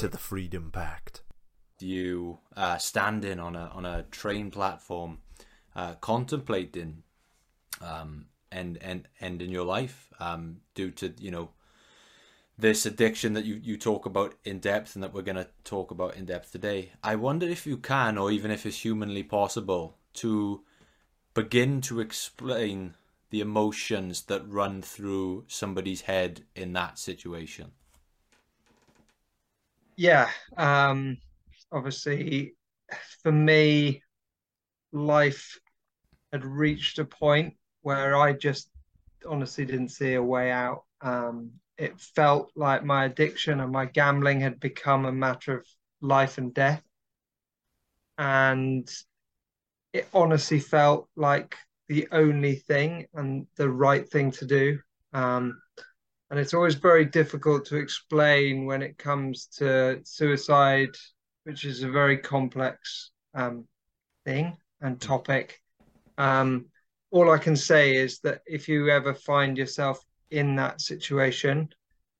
to the Freedom Pact. You uh, standing on a on a train platform, uh, contemplating um, and and ending your life um, due to you know this addiction that you, you talk about in depth and that we're going to talk about in depth today. I wonder if you can, or even if it's humanly possible, to begin to explain the emotions that run through somebody's head in that situation. Yeah, um, obviously, for me, life had reached a point where I just honestly didn't see a way out. Um, it felt like my addiction and my gambling had become a matter of life and death. And it honestly felt like the only thing and the right thing to do. Um, and it's always very difficult to explain when it comes to suicide, which is a very complex um, thing and topic. Um, all I can say is that if you ever find yourself in that situation,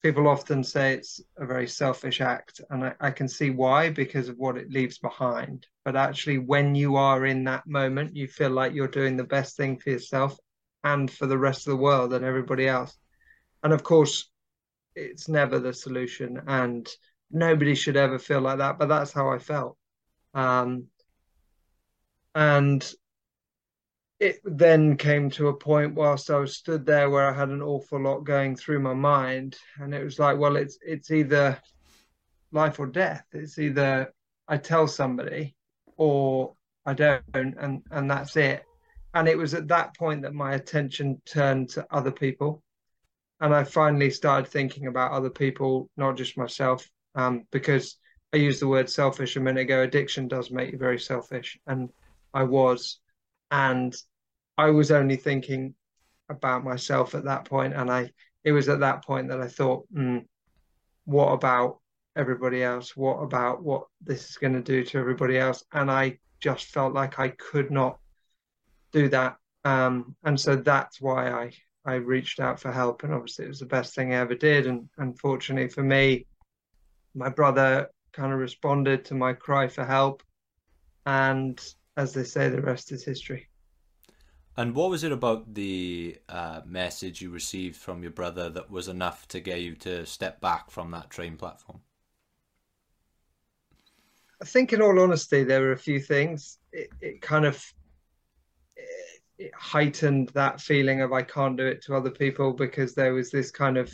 people often say it's a very selfish act, and I, I, can see why because of what it leaves behind. But actually, when you are in that moment, you feel like you're doing the best thing for yourself and for the rest of the world and everybody else. And of course, it's never the solution, and nobody should ever feel like that. But that's how I felt. Um, and it then came to a point whilst I was stood there where I had an awful lot going through my mind, and it was like, well, it's it's either life or death. It's either I tell somebody or I don't, and and that's it. And it was at that point that my attention turned to other people, and I finally started thinking about other people, not just myself, um, because I used the word selfish a minute ago. Addiction does make you very selfish, and I was and I was only thinking about myself at that point, and I it was at that point that I thought, mm, what about everybody else? What about what this is going to do to everybody else? And I just felt like I could not do that, um, and so that's why I I reached out for help, and obviously it was the best thing I ever did. And unfortunately for me, my brother kind of responded to my cry for help, and as they say, the rest is history. And what was it about the uh, message you received from your brother that was enough to get you to step back from that train platform? I think, in all honesty, there were a few things. It, it kind of it, heightened that feeling of I can't do it to other people because there was this kind of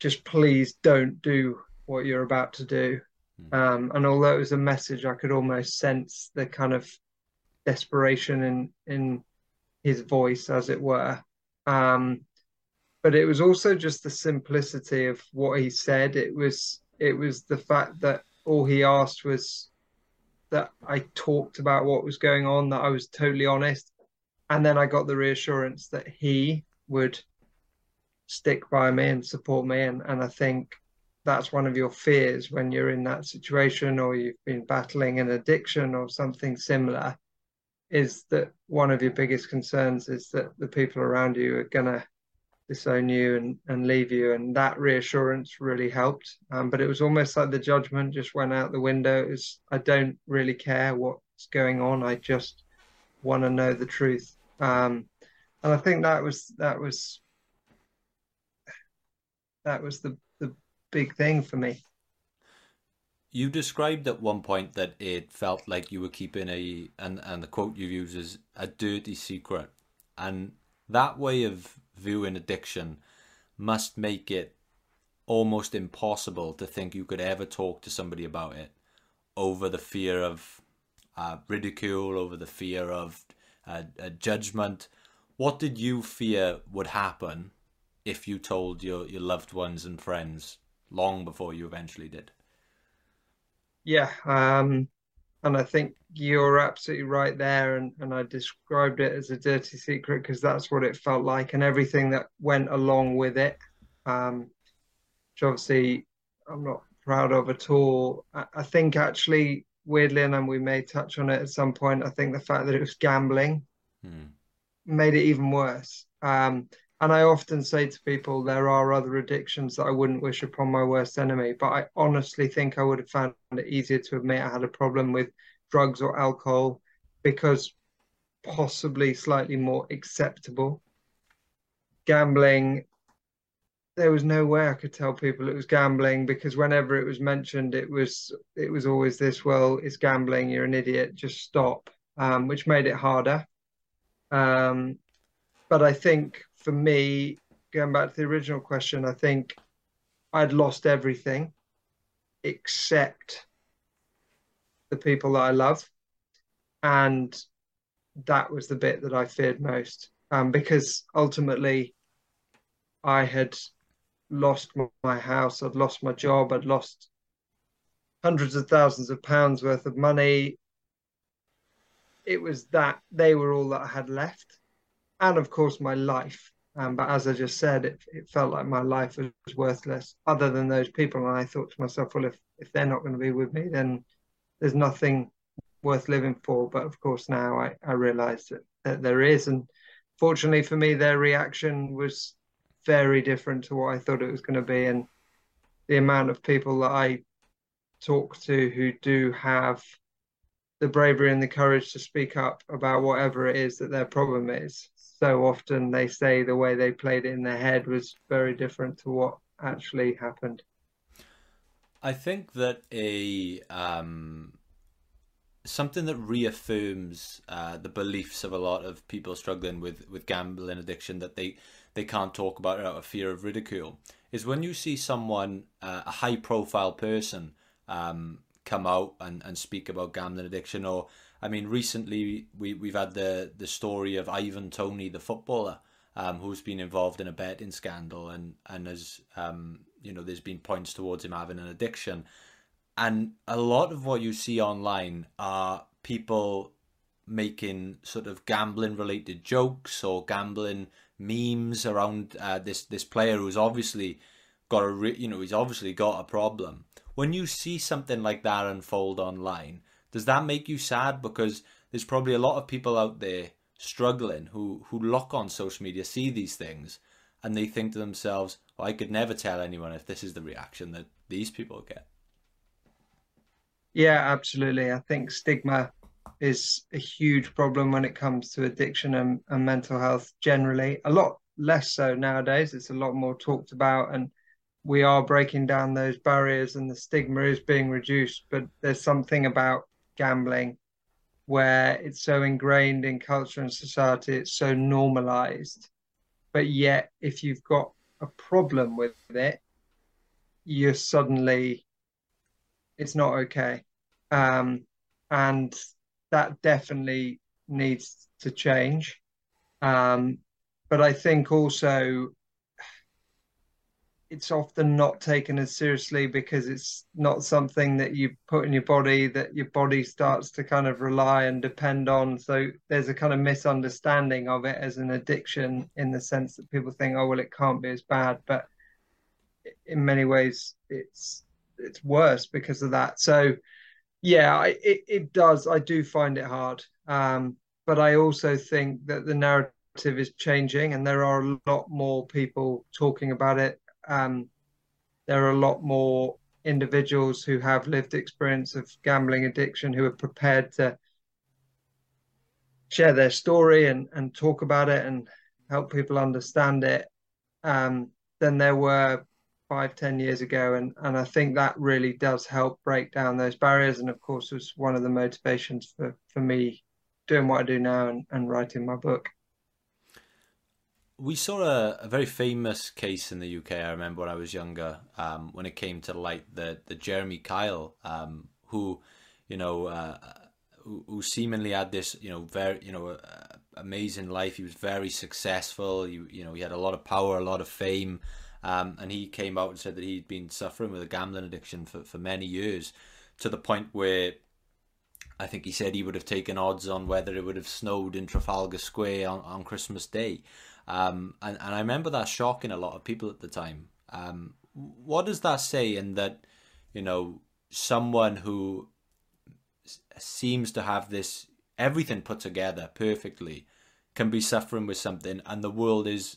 just please don't do what you're about to do. Mm. Um, and although it was a message, I could almost sense the kind of desperation in in his voice, as it were. Um, but it was also just the simplicity of what he said. It was it was the fact that all he asked was that I talked about what was going on, that I was totally honest, and then I got the reassurance that he would stick by me and support me. And, and I think that's one of your fears when you're in that situation or you've been battling an addiction or something similar is that one of your biggest concerns is that the people around you are going to disown you and, and leave you. And that reassurance really helped. Um, but it was almost like the judgment just went out the window. Was, I don't really care what's going on. I just want to know the truth. Um, and I think that was, that was, that was the, the big thing for me. You described at one point that it felt like you were keeping a, and, and the quote you use is a dirty secret. And that way of viewing addiction must make it almost impossible to think you could ever talk to somebody about it over the fear of uh, ridicule, over the fear of uh, judgment. What did you fear would happen if you told your, your loved ones and friends long before you eventually did? Yeah, um, and I think you're absolutely right there. And, and I described it as a dirty secret because that's what it felt like, and everything that went along with it, um, which obviously I'm not proud of at all. I, I think actually, weirdly, and we may touch on it at some point, I think the fact that it was gambling Hmm. made it even worse. Um, and I often say to people, there are other addictions that I wouldn't wish upon my worst enemy. But I honestly think I would have found it easier to admit I had a problem with drugs or alcohol because possibly slightly more acceptable. Gambling, there was no way I could tell people it was gambling because whenever it was mentioned, it was it was always this, well, it's gambling, you're an idiot, just stop, um, which made it harder. Um, but I think for me, going back to the original question, I think I'd lost everything except the people that I love. And that was the bit that I feared most um, because ultimately I had lost my house, I'd lost my job, I'd lost hundreds of thousands of pounds worth of money. It was that they were all that I had left. And of course, my life. Um, but as I just said, it, it felt like my life was worthless other than those people. And I thought to myself, well, if, if they're not going to be with me, then there's nothing worth living for. But of course, now I, I realize that, that there is. And fortunately for me, their reaction was very different to what I thought it was going to be. And the amount of people that I talk to who do have the bravery and the courage to speak up about whatever it is that their problem is. So often they say the way they played it in their head was very different to what actually happened. I think that a um, something that reaffirms uh, the beliefs of a lot of people struggling with, with gambling addiction that they, they can't talk about out of fear of ridicule is when you see someone, uh, a high profile person, um, come out and, and speak about gambling addiction. Or, I mean, recently we, we've had the, the story of Ivan Toney, the footballer, um, who's been involved in a betting scandal and, and has, um, you know, there's been points towards him having an addiction. And a lot of what you see online are people making sort of gambling related jokes or gambling memes around uh, this this player who's obviously got a re- you know he's obviously got a problem when you see something like that unfold online does that make you sad because there's probably a lot of people out there struggling who who look on social media see these things and they think to themselves well, i could never tell anyone if this is the reaction that these people get yeah absolutely i think stigma is a huge problem when it comes to addiction and, and mental health generally. A lot less so nowadays. It's a lot more talked about, and we are breaking down those barriers, and the stigma is being reduced. But there's something about gambling where it's so ingrained in culture and society, it's so normalized. But yet, if you've got a problem with it, you're suddenly, it's not okay. Um, and that definitely needs to change. Um, but I think also it's often not taken as seriously because it's not something that you put in your body that your body starts to kind of rely and depend on. So there's a kind of misunderstanding of it as an addiction in the sense that people think, oh well, it can't be as bad, but in many ways it's it's worse because of that. So yeah, it it does. I do find it hard, um, but I also think that the narrative is changing, and there are a lot more people talking about it. Um, there are a lot more individuals who have lived experience of gambling addiction who are prepared to share their story and and talk about it and help people understand it. Um, than there were five, ten years ago, and and I think that really does help break down those barriers. And of course, was one of the motivations for for me doing what I do now and, and writing my book. We saw a, a very famous case in the UK. I remember when I was younger, um, when it came to light, the the Jeremy Kyle, um, who, you know, uh, who, who, seemingly had this, you know, very, you know, uh, amazing life. He was very successful. You, you know, he had a lot of power, a lot of fame. Um, and he came out and said that he'd been suffering with a gambling addiction for, for many years. to the point where I think he said he would have taken odds on whether it would have snowed in Trafalgar Square on, on Christmas Day. Um, and, and I remember that shocking a lot of people at the time. Um, what does that say in that, you know, someone who seems to have this everything put together perfectly can be suffering with something and the world is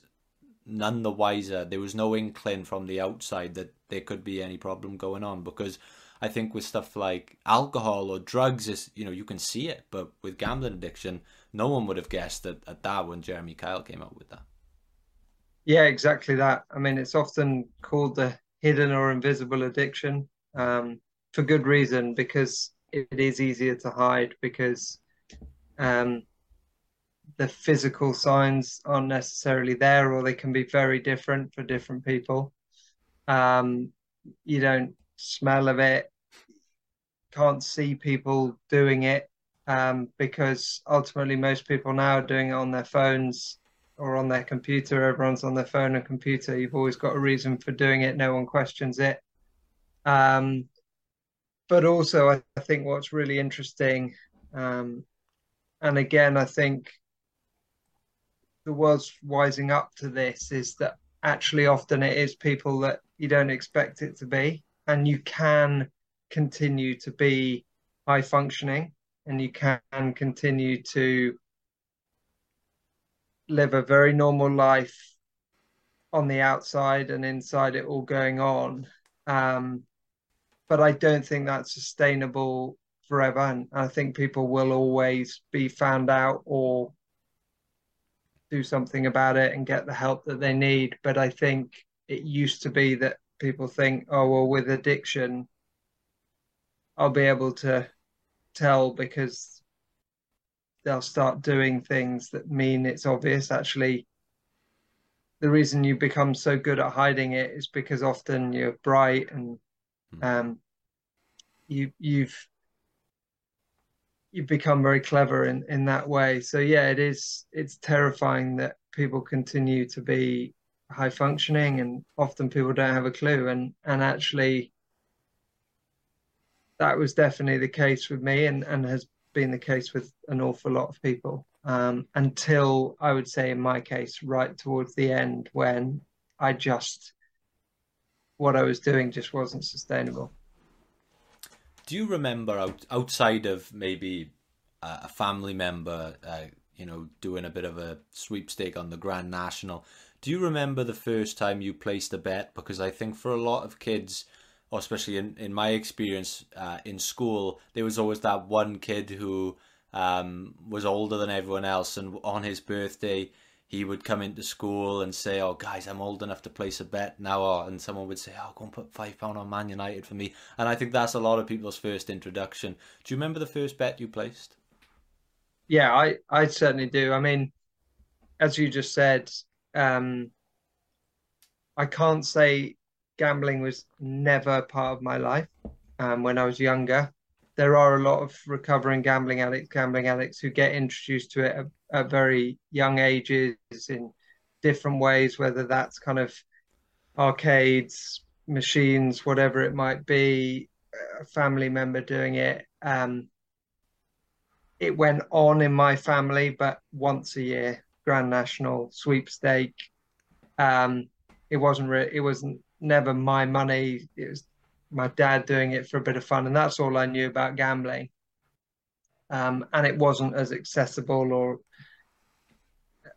none the wiser. There was no inkling from the outside that there could be any problem going on because I think with stuff like alcohol or drugs is you know you can see it, but with gambling addiction, no one would have guessed at, at that when Jeremy Kyle came up with that. Yeah, exactly that. I mean, it's often called the hidden or invisible addiction um, for good reason because it is easier to hide because um, the physical signs aren't necessarily there or they can be very different for different people. Um, you don't smell of it, can't see people doing it um, because ultimately most people now are doing it on their phones or on their computer. Everyone's on their phone and computer. You've always got a reason for doing it. No one questions it. Um, but also, I, I, think what's really interesting, um, and again, I think the world's wising up to this, is that actually often it is people that you don't expect it to be, and you can continue to be high functioning, and you can continue to live a very normal life on the outside and inside it all going on. Um, but I don't think that's sustainable forever. And I think people will always be found out or do something about it and get the help that they need. But I think it used to be that people think, oh, well, with addiction, I'll be able to tell because they'll start doing things that mean it's obvious. Actually, the reason you become so good at hiding it is because often you're bright and hmm. um, you you've you've become very clever in in that way. So yeah, it is it's terrifying that people continue to be high functioning and often people don't have a clue and and actually that was definitely the case with me and and has been the case with an awful lot of people um, until I would say in my case right towards the end when I just what I was doing just wasn't sustainable. Do you remember out, outside of maybe a family member, uh, you know, doing a bit of a sweepstake on the Grand National? Do you remember the first time you placed a bet? Because I think for a lot of kids, or especially in, in my experience uh, in school, there was always that one kid who um, was older than everyone else, and on his birthday, he would come into school and say, "Oh, guys, I'm old enough to place a bet now," and someone would say, "Oh, go and put five pound on Man United for me." And I think that's a lot of people's first introduction. Do you remember the first bet you placed? Yeah, I I certainly do. I mean, as you just said, um, I can't say gambling was never part of my life um, when I was younger. There are a lot of recovering gambling addicts, gambling addicts who get introduced to it at, at very young ages in different ways, whether that's kind of arcades, machines, whatever it might be, a family member doing it. Um, it went on in my family, but once a year, Grand National sweepstake. Um, it wasn't re- it wasn't never my money. It was my dad doing it for a bit of fun, and that's all I knew about gambling. Um, and it wasn't as accessible or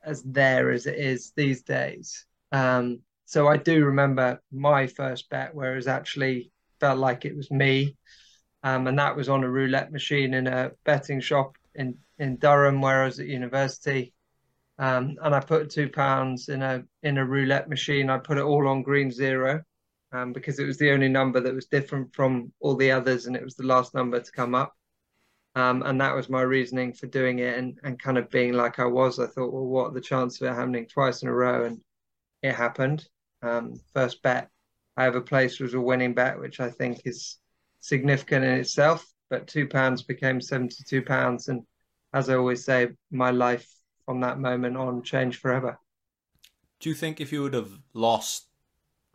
as there as it is these days. Um, so I do remember my first bet where it actually felt like it was me, um, and that was on a roulette machine in a betting shop in in Durham, where I was at university. Um, and I put two pounds in a in a roulette machine. I put it all on green zero um, because it was the only number that was different from all the others, and it was the last number to come up. Um, and that was my reasoning for doing it, and, and kind of being like I was. I thought, well, what the chance of it happening twice in a row? And it happened. Um, first bet I ever placed was a winning bet, which I think is significant in itself. But two pounds became seventy-two pounds, and as I always say, my life from that moment on change forever. Do you think if you would have lost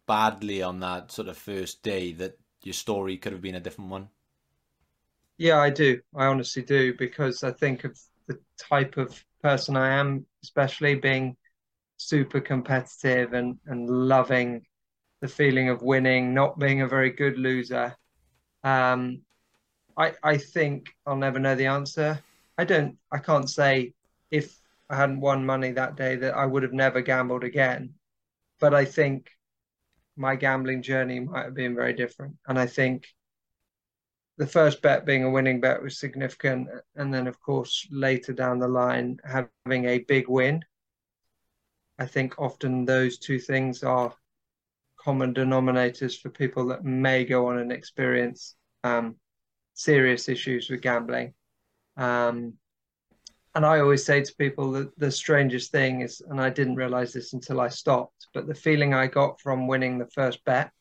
badly on that sort of first day that your story could have been a different one? Yeah, I do. I honestly do because I think of the type of person I am, especially being super competitive and and loving the feeling of winning, not being a very good loser. Um, I I think I'll never know the answer. I don't. I can't say if I hadn't won money that day that I would have never gambled again. But I think my gambling journey might have been very different. And I think the first bet being a winning bet was significant. And then, of course, later down the line, having a big win. I think often those two things are common denominators for people that may go on and experience um, serious issues with gambling. Um, and I always say to people that the strangest thing is, and I didn't realize this until I stopped, but the feeling I got from winning the first bet,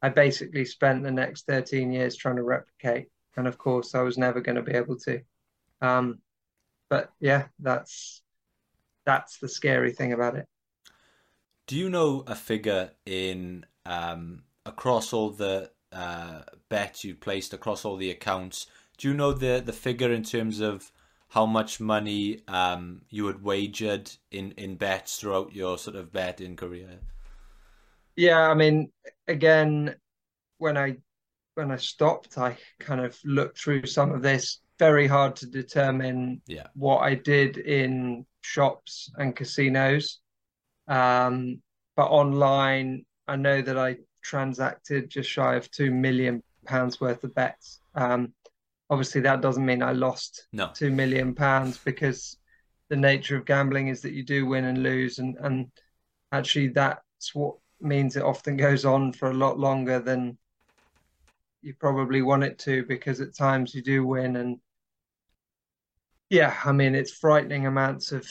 I basically spent the next 13 years trying to replicate. And of course, I was never going to be able to. Um, but yeah, that's that's the scary thing about it. Do you know a figure in um, across all the uh, bets you placed across all the accounts? Do you know the the figure in terms of how much money um, you had wagered in, in bets throughout your sort of betting career? Yeah, I mean, again, when I when I stopped, I kind of looked through some of this. Very hard to determine yeah. what I did in shops and casinos. Um, but online, I know that I transacted just shy of two million pounds worth of bets. Um, obviously that doesn't mean I lost no. two million pounds because the nature of gambling is that you do win and lose, and and actually that's what means it often goes on for a lot longer than you probably want it to because at times you do win and yeah i mean it's frightening amounts of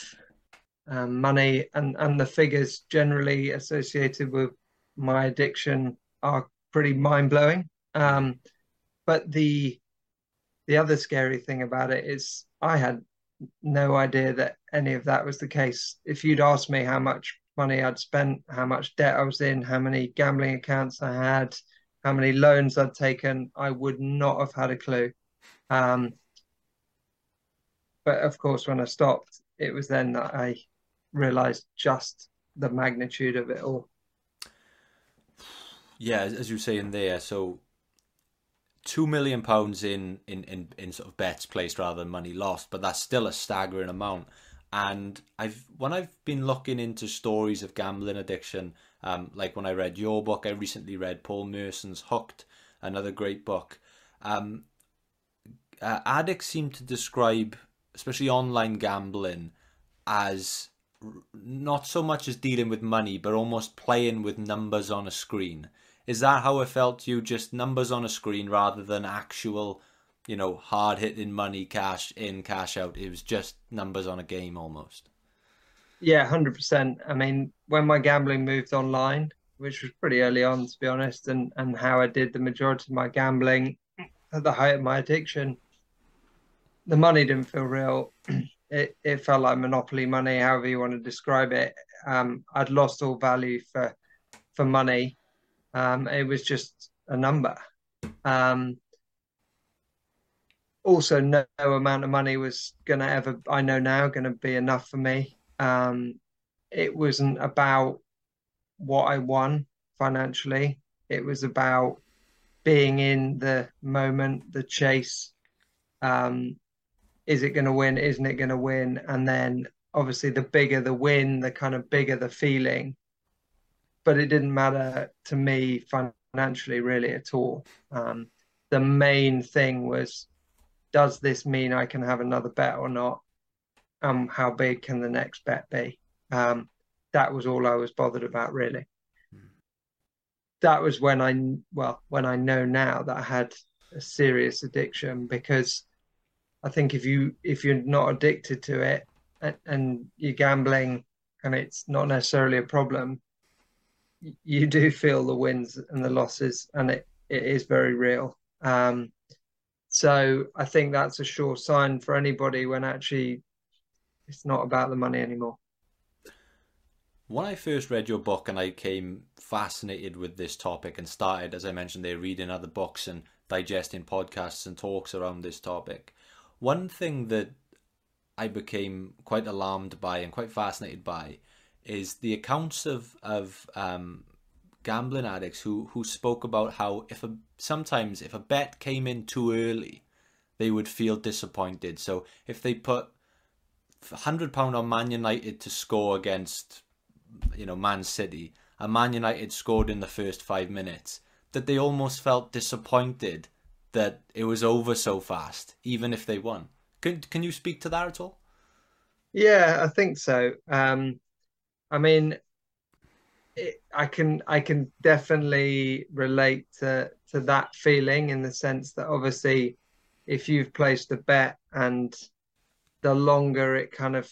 um, money and and the figures generally associated with my addiction are pretty mind-blowing um, but the the other scary thing about it is I had no idea that any of that was the case. If you'd asked me how much money I'd spent, how much debt I was in, how many gambling accounts I had, how many loans I'd taken, I would not have had a clue. Um, but of course, when I stopped, it was then that I realized just the magnitude of it all. Yeah, as you were saying there, so two million pounds in, in, in, in sort of bets placed rather than money lost, but that's still a staggering amount. And I've when I've been looking into stories of gambling addiction, um, like when I read your book, I recently read Paul Merson's Hooked, another great book. Um, uh, addicts seem to describe, especially online gambling, as not so much as dealing with money, but almost playing with numbers on a screen. Is that how it felt to you? Just numbers on a screen rather than actual, you know, hard hitting money, cash in, cash out. It was just numbers on a game almost. Yeah, hundred percent. I mean, when my gambling moved online, which was pretty early on, to be honest, and and how I did the majority of my gambling at the height of my addiction, the money didn't feel real. It it felt like monopoly money, however you want to describe it. Um, I'd lost all value for for money, um, it was just a number. Um, also, no, no, amount of money was going to ever, I know now, going to be enough for me. Um, it wasn't about what I won financially, it was about being in the moment, the chase. Um, is it going to win? Isn't it going to win? And then obviously, the bigger the win, the kind of bigger the feeling but it didn't matter to me financially really at all. Um, the main thing was, does this mean I can have another bet or not? Um, how big can the next bet be? Um, that was all I was bothered about really. That was when I well when I know now that I had a serious addiction because I think if you if you're not addicted to it and, and you're gambling and it's not necessarily a problem, you do feel the wins and the losses, and it, it is very real. Um, so I think that's a sure sign for anybody when actually it's not about the money anymore. When I first read your book and I came fascinated with this topic and started, as I mentioned, there reading other books and digesting podcasts and talks around this topic, one thing that I became quite alarmed by and quite fascinated by is the accounts of of um, gambling addicts who who spoke about how if a sometimes if a bet came in too early, they would feel disappointed. So if they put hundred pound on Man United to score against you know Man City, and Man United scored in the first five minutes, that they almost felt disappointed that it was over so fast, even if they won. Can can you speak to that at all? Yeah, I think so. Um, I mean, it, I can I can definitely relate to to that feeling in the sense that obviously, if you've placed a bet and the longer it kind of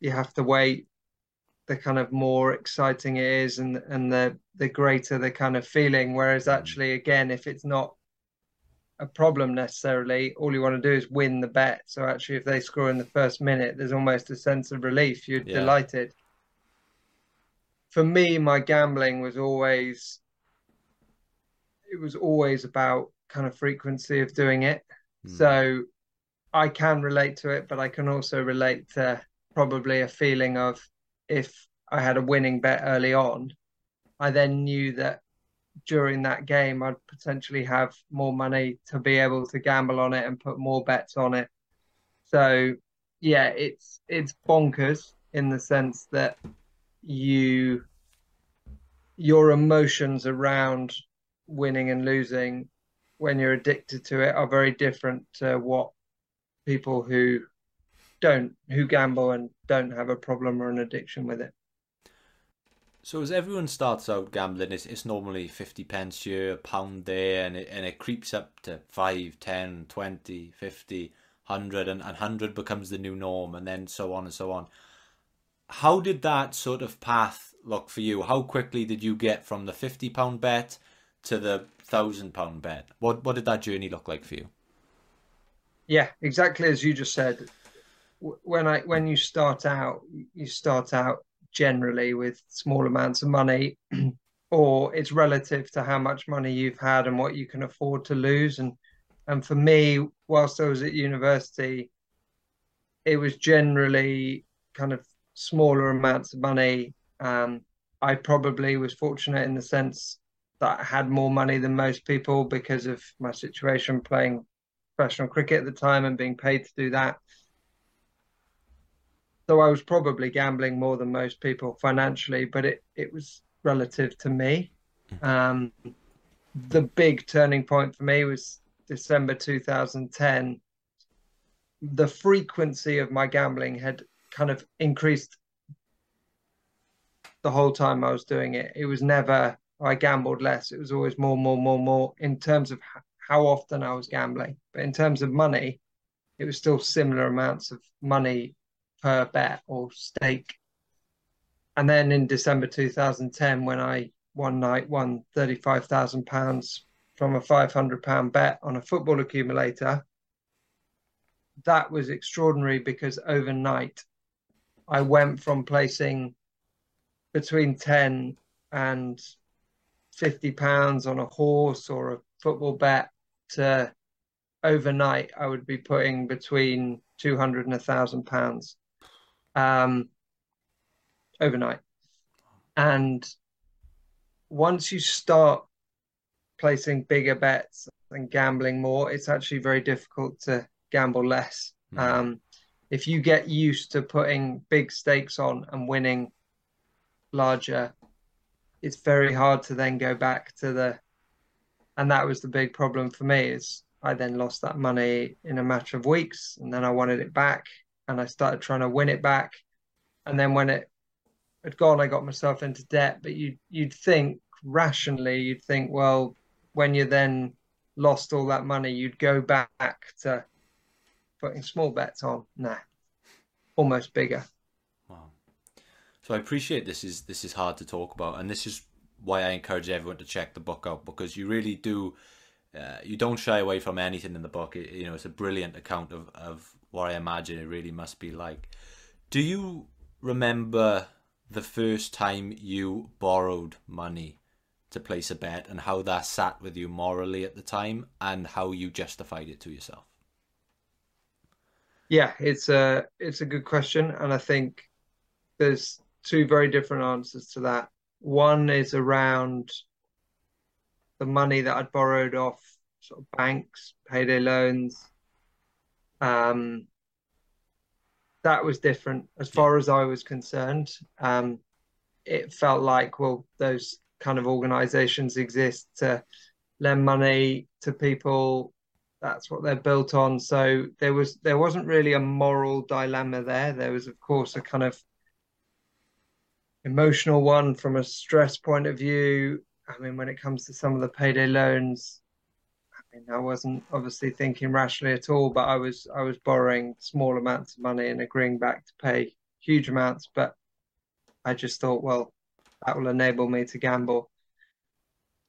you have to wait, the kind of more exciting it is, and and the the greater the kind of feeling. Whereas mm. actually, again, if it's not a problem necessarily. All you want to do is win the bet. So actually, if they score in the first minute, there's almost a sense of relief. You're yeah. delighted. For me, my gambling was always it was always about kind of frequency of doing it. Mm. So I can relate to it, but I can also relate to probably a feeling of if I had a winning bet early on, I then knew that during that game, I'd potentially have more money to be able to gamble on it and put more bets on it. So yeah, it's it's bonkers in the sense that you your emotions around winning and losing when you're addicted to it are very different to what people who don't who gamble and don't have a problem or an addiction with it. So as everyone starts out gambling, it's, it's normally 50 pence here, a pound there, and it, and it creeps up to 5, 10, 20, 50, 100, and, and 100 becomes the new norm, and then so on and so on. How did that sort of path look for you? How quickly did you get from the 50 pound bet to the thousand pound bet? What, what did that journey look like for you? Yeah, exactly as you just said. When I when you start out, you start out generally with small amounts of money, or it's relative to how much money you've had and what you can afford to lose. And and for me, whilst I was at university, it was generally kind of smaller amounts of money. Um, I probably was fortunate in the sense that I had more money than most people because of my situation playing professional cricket at the time and being paid to do that. So I was probably gambling more than most people financially, but it, it was relative to me. Mm-hmm. Um, the big turning point for me was December 2010. The frequency of my gambling had kind of increased the whole time I was doing it. It was never I gambled less. It was always more, more, more, more in terms of how often I was gambling. But in terms of money, it was still similar amounts of money per bet or stake. And then in December 2010, when I one night won £35,000 from a £500 bet on a football accumulator, that was extraordinary because overnight I went from placing between 10 and 50 pounds on a horse or a football bet to overnight I would be putting between 200 and a thousand pounds um, overnight. And once you start placing bigger bets and gambling more, it's actually very difficult to gamble less. Mm. Um, if you get used to putting big stakes on and winning larger, it's very hard to then go back to the. And that was the big problem for me is I then lost that money in a matter of weeks, and then I wanted it back, and I started trying to win it back. And then when it had gone, I got myself into debt. But you you'd think rationally, you'd think, well, when you then lost all that money, you'd go back to putting small bets on. Nah, almost bigger. Wow. So I appreciate this is this is hard to talk about, and this is why I encourage everyone to check the book out because you really do. Uh, you don't shy away from anything in the book. It, you know, it's a brilliant account of, of what I imagine it really must be like. Do you remember the first time you borrowed money to place a bet and how that sat with you morally at the time and how you justified it to yourself? Yeah, it's a it's a good question, and I think there's two very different answers to that. One is around the money that I'd borrowed off sort of banks, payday loans. Um, that was different as far as I was concerned. Um, it felt like, well, those kind of organizations exist to lend money to people. That's what they're built on. So there was there wasn't really a moral dilemma there. There was, of course, a kind of emotional one from a stress point of view. I mean, when it comes to some of the payday loans, mean, I wasn't obviously thinking rationally at all, but I was I was borrowing small amounts of money and agreeing back to pay huge amounts. But I just thought, well, that will enable me to gamble.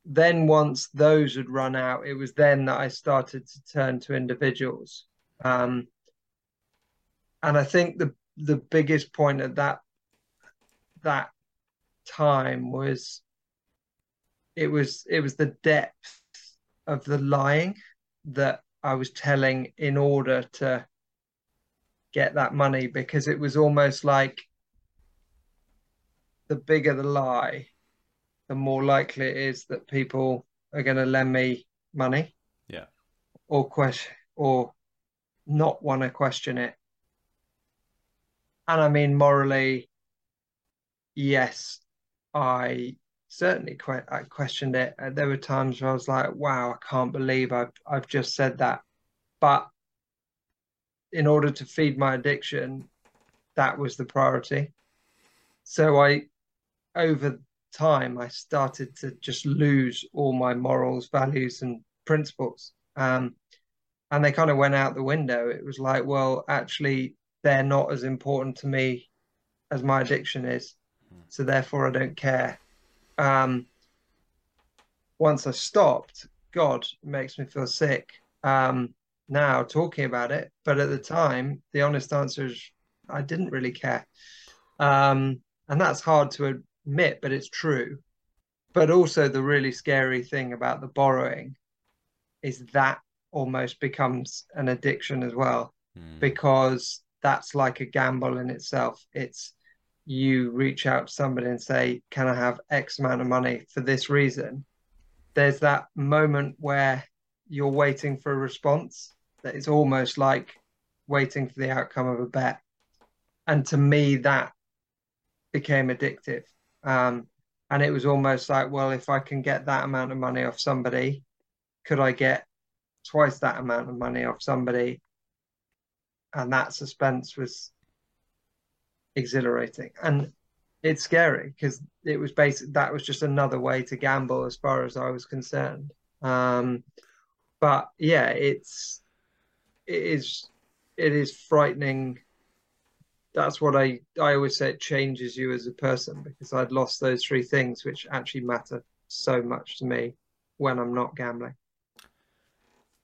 Then once those had run out, it was then that I started to turn to individuals. Um, and I think the the biggest point at that that time was it was it was the depth of the lying that I was telling in order to get that money because it was almost like the bigger the lie, the more likely it is that people are going to lend me money. Yeah. Or question or not want to question it. And I mean morally, yes, I certainly que- I questioned it. Uh, there were times where I was like, "Wow, I can't believe I've I've just said that." But in order to feed my addiction, that was the priority. So I, over time, I started to just lose all my morals, values, and principles. Um, and they kind of went out the window. It was like, well, actually, they're not as important to me as my addiction is. So therefore, I don't care um, once I stopped, God, makes me feel sick um, now talking about it. But at the time, the honest answer is I didn't really care. Um, and that's hard to admit, but it's true. But also, the really scary thing about the borrowing is that almost becomes an addiction as well, mm. because that's like a gamble in itself. It's you reach out to somebody and say, Can I have X amount of money for this reason? There's that moment where you're waiting for a response that is almost like waiting for the outcome of a bet. And to me, that became addictive. Um, and it was almost like, well, if I can get that amount of money off somebody, could I get twice that amount of money off somebody? And that suspense was exhilarating. And it's scary because it was basic that was just another way to gamble as far as i was concerned. Um, but yeah it's it is it is frightening. That's what i i always say it changes you as a person because i'd lost those three things which actually matter so much to me when i'm not gambling.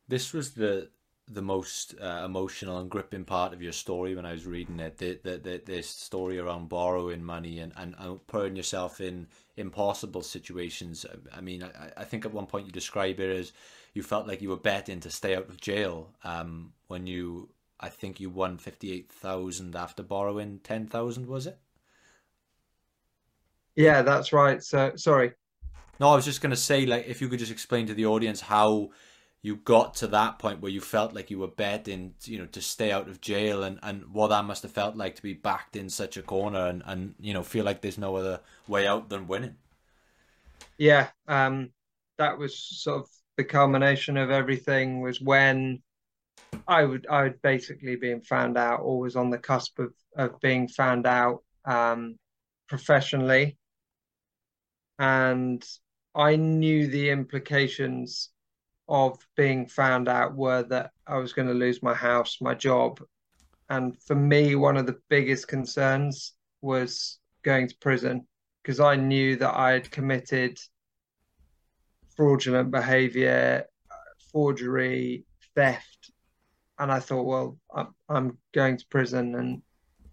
This was the the most uh, emotional and gripping part of your story when I was reading it. The, the, the, this story around borrowing money and, and, and putting yourself in impossible situations. I mean, I, I think at one point you describe it as you felt like you were betting to stay out of jail um, when you, I think you won 58,000 after borrowing 10,000, was it? Yeah, that's right. So, sorry. No, I was just going to say, like, if you could just explain to the audience how you got to that point where you felt like you were betting, you know, to stay out of jail and, and what that must have felt like to be backed in such a corner and, and, you know, feel like there's no other way out than winning. Yeah. Um, that was sort of the culmination of everything was when I would, I would basically being found out or was on the cusp of, of being found out, um, professionally. And I knew the implications of being found out were that I was going to lose my house, my job. And for me, one of the biggest concerns was going to prison because I knew that I had committed fraudulent behavior, forgery, theft. And I thought, well, I'm, going to prison. And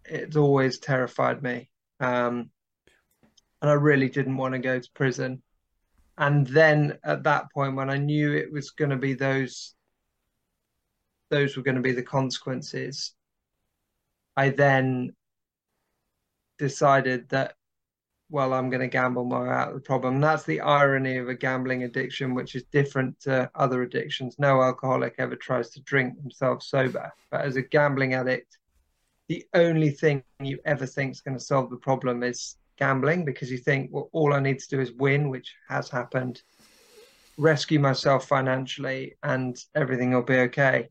it's always terrified me. Um, and I really didn't want to go to prison. And then at that point, when I knew it was going to be those, those were going to be the consequences, I then decided that, well, I'm going to gamble my way out of the problem. And that's the irony of a gambling addiction, which is different to other addictions. No alcoholic ever tries to drink themselves sober, but as a gambling addict, the only thing you ever think is going to solve the problem is gambling because you think, well, all I need to do is win, which has happened, rescue myself financially, and everything will be okay.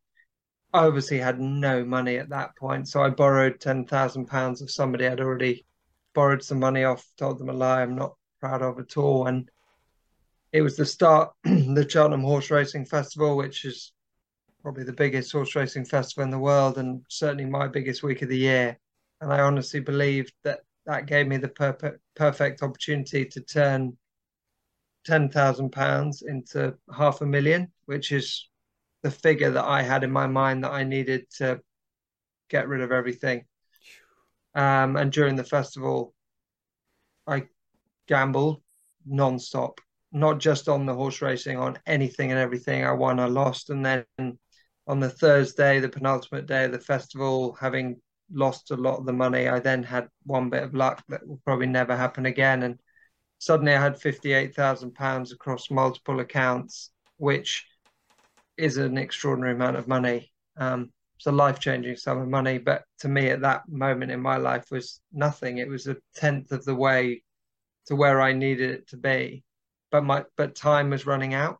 I obviously had no money at that point, so I borrowed ten thousand pounds of somebody I'd already borrowed some money off, told them a lie I'm not proud of at all, and it was the start the Cheltenham Horse Racing Festival, which is probably the biggest horse racing festival in the world, and certainly my biggest week of the year. And I honestly believed that that gave me the perfect perfect opportunity to turn ten thousand pounds into half a million, which is the figure that I had in my mind that I needed to get rid of everything. Um, and during the festival, I gambled non-stop, not just on the horse racing, on anything and everything. I won, I lost, and then on the Thursday, the penultimate day of the festival, having lost a lot of the money, I then had one bit of luck that will probably never happen again, and suddenly I had fifty-eight thousand pounds across multiple accounts, which is an extraordinary amount of money. Um, it's a life changing sum of money, but to me at that moment in my life was nothing. It was a tenth of the way to where I needed it to be. But my but time was running out.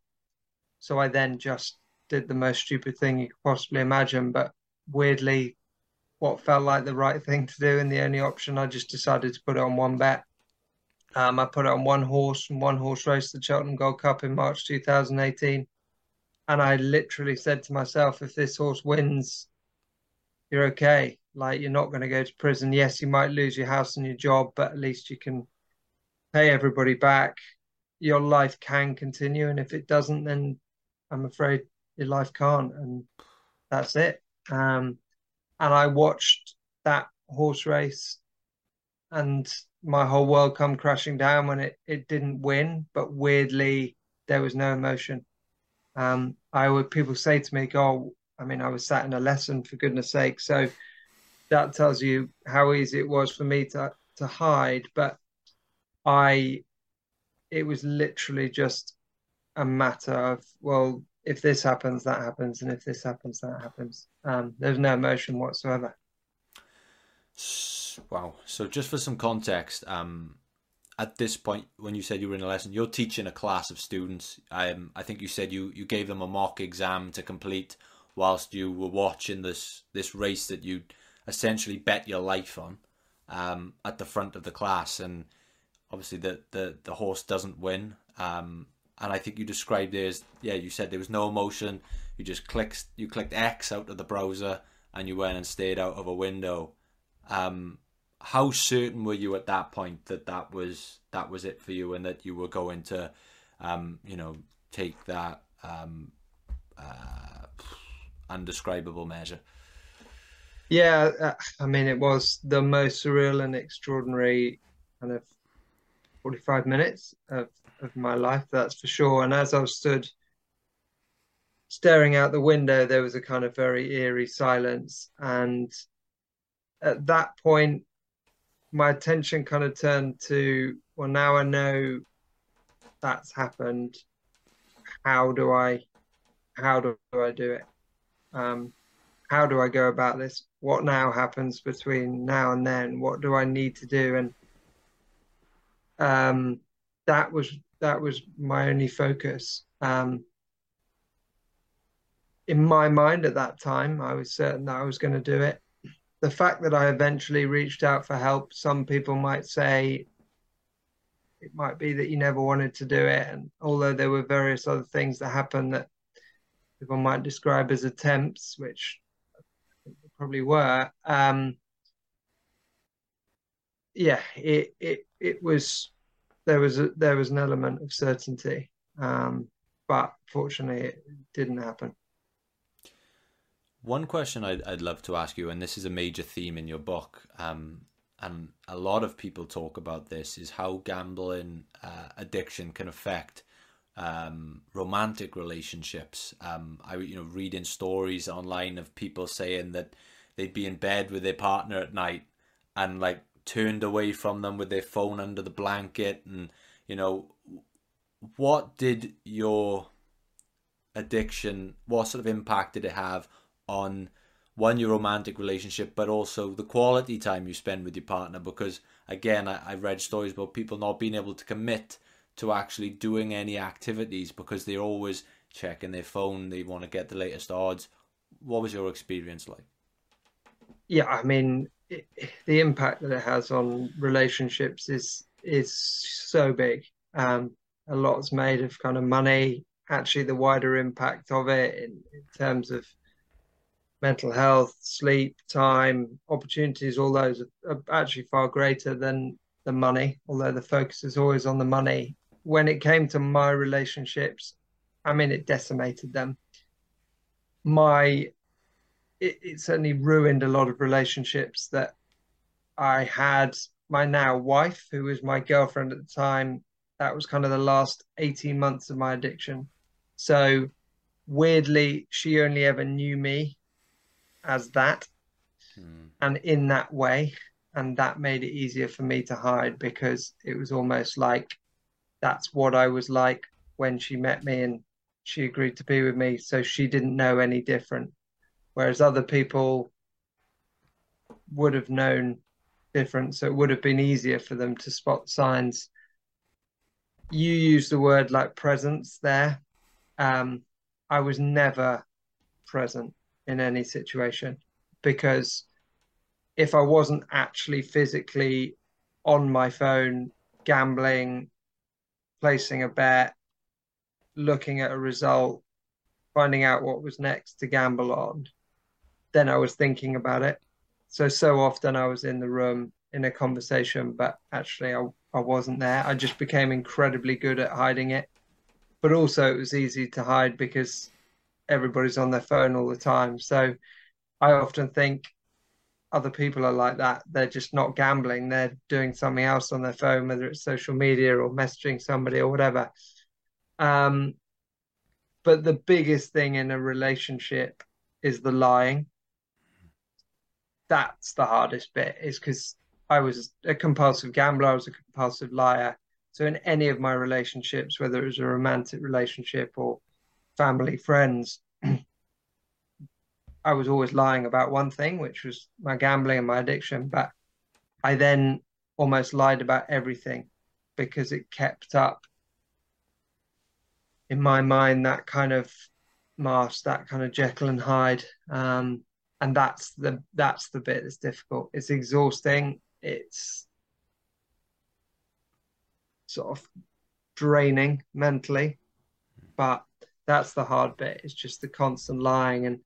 So I then just did the most stupid thing you could possibly imagine, but weirdly what felt like the right thing to do and the only option I just decided to put it on one bet. Um, I put it on one horse and one horse race, the Cheltenham Gold Cup in March 2018 and I literally said to myself, if this horse wins, you're okay. Like you're not going to go to prison. Yes, you might lose your house and your job, but at least you can pay everybody back. Your life can continue, and if it doesn't, then I'm afraid your life can't, and that's it. Um, and I watched that horse race, and my whole world come crashing down when it it didn't win, but weirdly there was no emotion. Um, I would people say to me, "Oh, I mean, I was sat in a lesson for goodness sake." So that tells you how easy it was for me to to hide. But I, it was literally just a matter of well, if this happens, that happens, and if this happens, that happens. Um, there's no emotion whatsoever. Wow. So just for some context, um, at this point when you said you were in a lesson you're teaching a class of students um, i think you said you you gave them a mock exam to complete whilst you were watching this this race that you essentially bet your life on um, at the front of the class and obviously the the, the horse doesn't win um, and i think you described it as yeah you said there was no emotion you just clicked you clicked x out of the browser and you went and stayed out of a window. Um, how certain were you at that point that that was that was it for you and that you were going to um, you know take that um, uh, undescribable measure? Yeah uh, i mean it was the most surreal and extraordinary kind of 45 minutes of, of my life that's for sure. And as i stood staring out the window there was a kind of very eerie silence. And at that point my attention kind of turned to well now i know that's happened. How do i how do i do it? Um, how do i go about this? What now happens between now and then? What do i need to do? And um, that was that was my only focus um, in my mind at that time i was certain that i was going to do it the fact that I eventually reached out for help, some people might say it might be that you never wanted to do it. And although there were various other things that happened that people might describe as attempts, which probably were, um, yeah, it, it, it was, there was a, there was an element of certainty. Um, but fortunately it didn't happen. One question I'd, I'd love to ask you, and this is a major theme in your book, um, and a lot of people talk about this, is how gambling uh, addiction can affect um, romantic relationships. Um, I you know reading stories online of people saying that they'd be in bed with their partner at night and like turned away from them with their phone under the blanket and you know what did your addiction what sort of impact did it have on one your romantic relationship but also the quality time you spend with your partner? Because again I, I read stories about people not being able to commit to actually doing any activities because they're always checking their phone they want to get the latest odds. What was your experience like? Yeah i mean the impact that it has on relationships is is so big um a lot's made of kind of money actually the wider impact of it in, in terms of mental health, sleep, time, opportunities, all those are, actually far greater than the money, although the focus is always on the money. When it came to my relationships, I mean, it decimated them. My, it, it certainly ruined a lot of relationships that I had. My now wife, who was my girlfriend at the time, that was kind of the last 18 months of my addiction. So weirdly, she only ever knew me as that hmm. and in that way and that made it easier for me to hide because it was almost like that's what I was like when she met me and she agreed to be with me so she didn't know any different whereas other people would have known different so it would have been easier for them to spot signs. You use the word like presence there. Um, i was never present in any situation because if I wasn't actually physically on my phone gambling, placing a bet, looking at a result, finding out what was next to gamble on, then I was thinking about it. So, so often I was in the room in a conversation, but actually I, I wasn't there. I just became incredibly good at hiding it. But also, it was easy to hide because everybody's on their phone all the time. So I often think other people are like that. They're just not gambling. They're doing something else on their phone, whether it's social media or messaging somebody or whatever. Um, but the biggest thing in a relationship is the lying. That's the hardest bit, is because I was a compulsive gambler, I was a compulsive liar. So in any of my relationships, whether it was a romantic relationship or family, friends, I was always lying about one thing, which was my gambling and my addiction. But I then almost lied about everything because it kept up in my mind that kind of mask, that kind of Jekyll and Hyde. Um, and that's the that's the bit that's difficult. It's exhausting. It's sort of draining mentally, but that's the hard bit. It's just the constant lying. And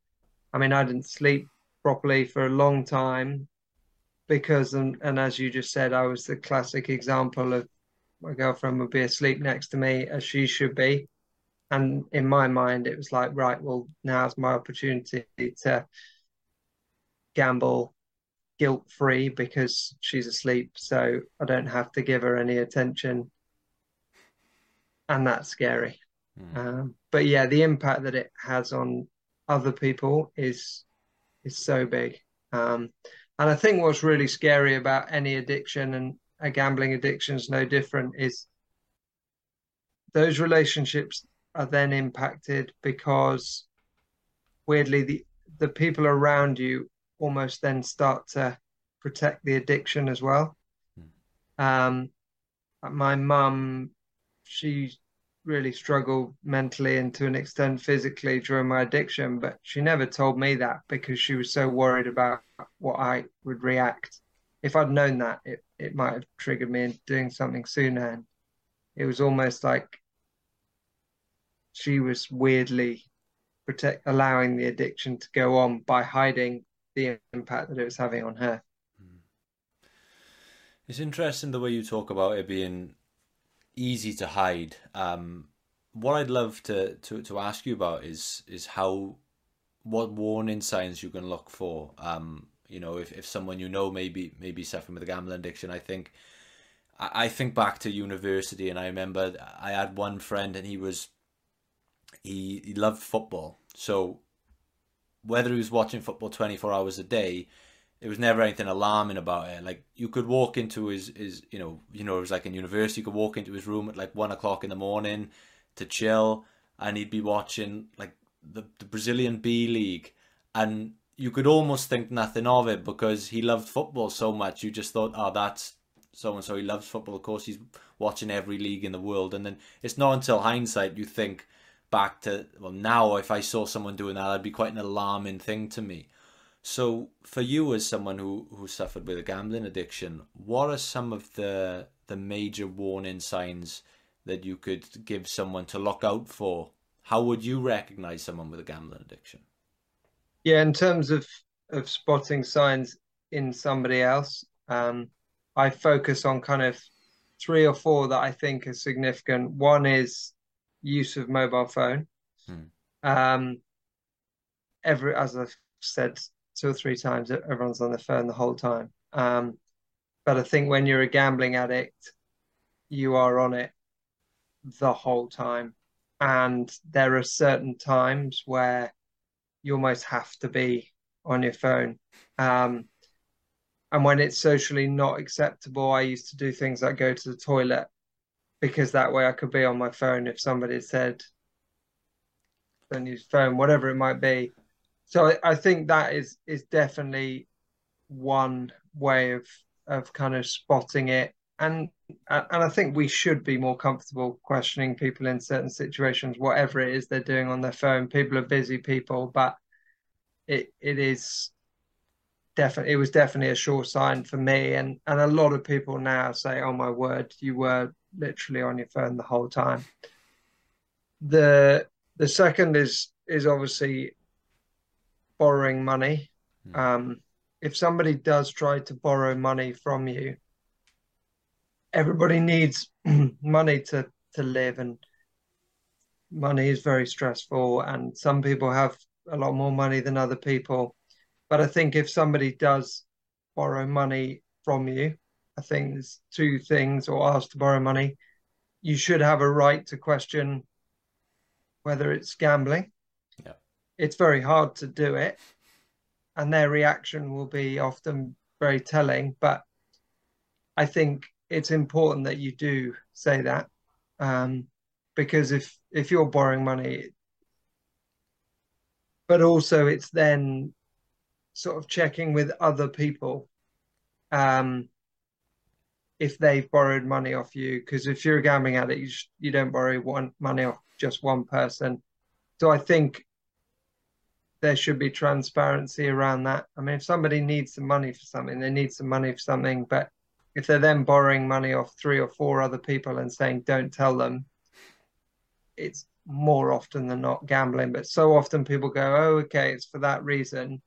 I mean, I didn't sleep properly for a long time because, and, and as you just said, I was the classic example of my girlfriend would be asleep next to me as she should be. And in my mind, it was like, right, well, now's my opportunity to gamble guilt free because she's asleep. So I don't have to give her any attention. And that's scary. Mm. Um, but yeah, the impact that it has on other people is is so big. Um, and I think what's really scary about any addiction and a gambling addiction is no different is those relationships are then impacted because weirdly the the people around you almost then start to protect the addiction as well. Mm. Um, my mum, she really struggled mentally and to an extent physically during my addiction, but she never told me that because she was so worried about what I would react. If I'd known that, it, it might have triggered me into doing something sooner. And it was almost like she was weirdly protect allowing the addiction to go on by hiding the impact that it was having on her. It's interesting the way you talk about it being easy to hide. Um, what I'd love to, to, to ask you about is is how what warning signs you can look for. Um, you know, if, if someone you know maybe maybe suffering with a gambling addiction, I think I think back to university, and I remember I had one friend, and he was he he loved football. So whether he was watching football twenty four hours a day, it was never anything alarming about it. Like you could walk into his his you know you know it was like in university, you could walk into his room at like one o'clock in the morning to chill, and he'd be watching like the the Brazilian B League, and you could almost think nothing of it because he loved football so much. You just thought, oh, that's so and so. He loves football. Of course, he's watching every league in the world. And then it's not until hindsight you think back to, well, now if I saw someone doing that, that'd be quite an alarming thing to me. So, for you as someone who, who suffered with a gambling addiction, what are some of the the major warning signs that you could give someone to look out for? How would you recognize someone with a gambling addiction? Yeah, in terms of of spotting signs in somebody else, um, I focus on kind of three or four that I think are significant. One is use of mobile phone. Hmm. Um, every, as I've said two or three times, everyone's on their phone the whole time. Um, but I think when you're a gambling addict, you are on it the whole time. And there are certain times where you almost have to be on your phone. Um, and when it's socially not acceptable, I used to do things like go to the toilet because that way I could be on my phone if somebody said, don't use phone, whatever it might be. So I, I think that is is definitely one way of of kind of spotting it. And and I think we should be more comfortable questioning people in certain situations, whatever it is they're doing on their phone. People are busy people, but it it is definitely it was definitely a sure sign for me and and a lot of people now say oh my word you were literally on your phone the whole time. The the second is is obviously borrowing money. Mm. um if somebody does try to borrow money from you everybody needs money to to live and money is very stressful and some people have a lot more money than other people. But I think if somebody does borrow money from you, I think there's two things, or ask to borrow money, you should have a right to question whether it's gambling. Yeah. It's very hard to do it, and their reaction will be often very telling. But I think it's important that you do say that, um, because if if you're borrowing money, but also it's then sort of checking with other people um, if they've borrowed money off you. Because if you're a gambling addict, you, sh- you don't borrow one money off just one person. So I think there should be transparency around that. I mean, if somebody needs some money for something, they need some money for something. But if they're then borrowing money off three or four other people and saying, don't tell them, it's more often than not gambling. But so often people go, oh, okay, it's for that reason.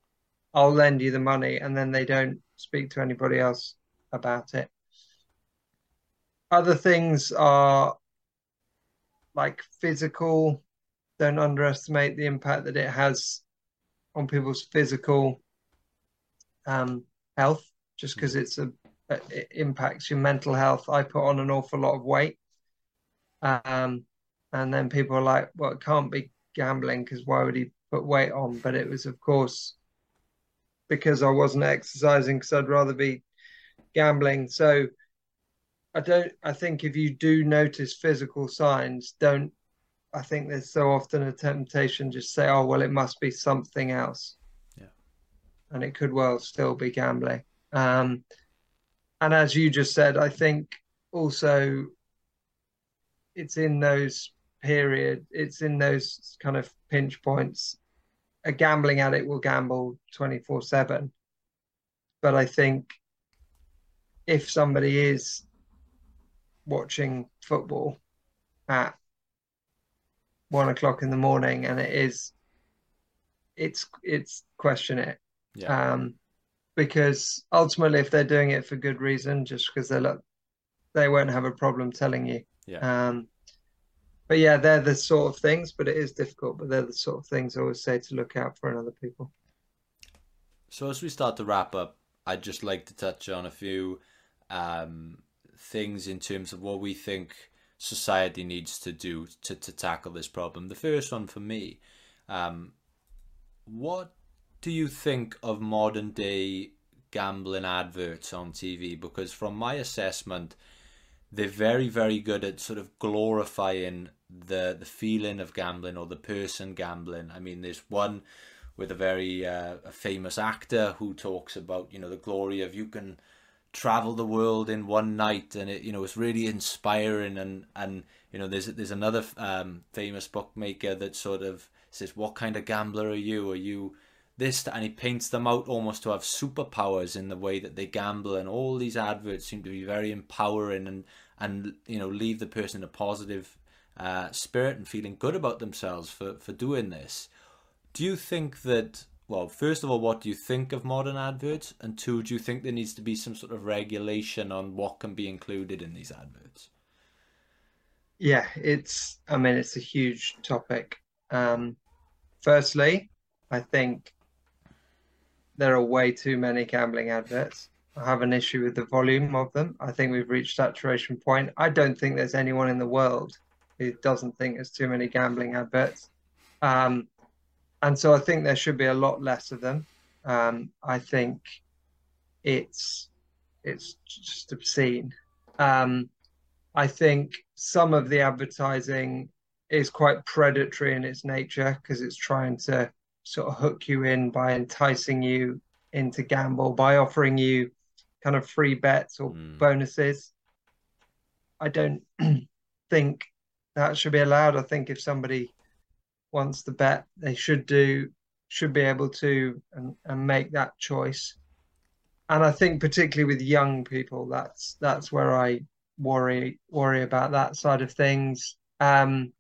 I'll lend you the money, and then they don't speak to anybody else about it. Other things are like physical. Don't underestimate the impact that it has on people's physical um, health, just because it's a it impacts your mental health. I put on an awful lot of weight, um, and then people are like, "Well, it can't be gambling because why would he put weight on?" But it was, of course, because I wasn't exercising because I'd rather be gambling. So I don't. I think if you do notice physical signs, don't. I think there's so often a temptation just say, "Oh well, it must be something else," yeah, and it could well still be gambling. Um, and as you just said, I think also it's in those period, it's in those kind of pinch points a gambling addict will gamble 24 7. But I think if somebody is watching football at one o'clock in the morning and it is it's it's question it yeah. um because ultimately if they're doing it for good reason just because they look they won't have a problem telling you yeah um but yeah, they're the sort of things, but it is difficult. But they're the sort of things I always say to look out for in other people. So as we start to wrap up, I'd just like to touch on a few um, things in terms of what we think society needs to do to, to tackle this problem. The first one for me, um, what do you think of modern day gambling adverts on TV? Because from my assessment, they're very, very good at sort of glorifying the the feeling of gambling or the person gambling. I mean, there's one with a very uh, a famous actor who talks about you know the glory of you can travel the world in one night and it you know it's really inspiring. And and you know there's there's another um, famous bookmaker that sort of says what kind of gambler are you? Are you this? And he paints them out almost to have superpowers in the way that they gamble. And all these adverts seem to be very empowering and and you know leave the person in a positive uh, spirit and feeling good about themselves for for doing this. Do you think that well first of all what do you think of modern adverts and two do you think there needs to be some sort of regulation on what can be included in these adverts yeah it's i mean it's a huge topic um firstly i think there are way too many gambling adverts. I have an issue with the volume of them. I think we've reached saturation point. I don't think there's anyone in the world who doesn't think there's too many gambling adverts. Um, and so I think there should be a lot less of them. Um, I think it's it's just obscene. Um, I think some of the advertising is quite predatory in its nature because it's trying to sort of hook you in by enticing you into gamble by offering you kind of free bets or mm. bonuses. I don't think that should be allowed. I think if somebody wants to bet, they should do should be able to and, and make that choice. And I think particularly with young people, that's that's where I worry worry about that side of things. Um,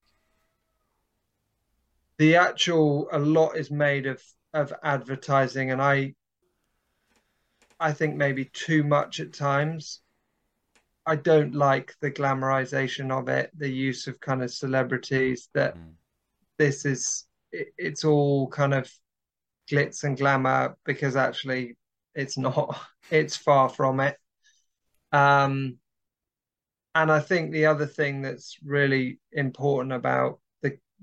the actual a lot is made of of advertising and i i think maybe too much at times i don't like the glamorization of it the use of kind of celebrities that mm. This is it, it's all kind of glitz and glamour because actually it's not it's far from it. Um and i think the other thing that's really important about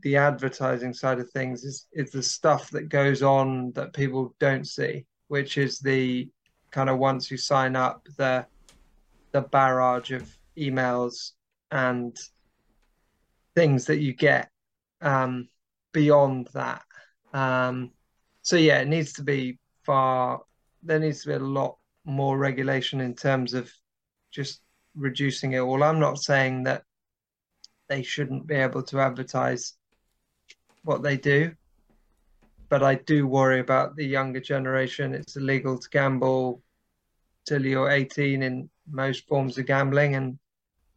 the advertising side of things is is the stuff that goes on that people don't see, which is the kind of once you sign up the the barrage of emails and things that you get um, beyond that. Um, so yeah, it needs to be far. There needs to be a lot more regulation in terms of just reducing it all. I'm not saying that they shouldn't be able to advertise what they do. But I do worry about the younger generation. It's illegal to gamble till you're 18 in most forms of gambling, and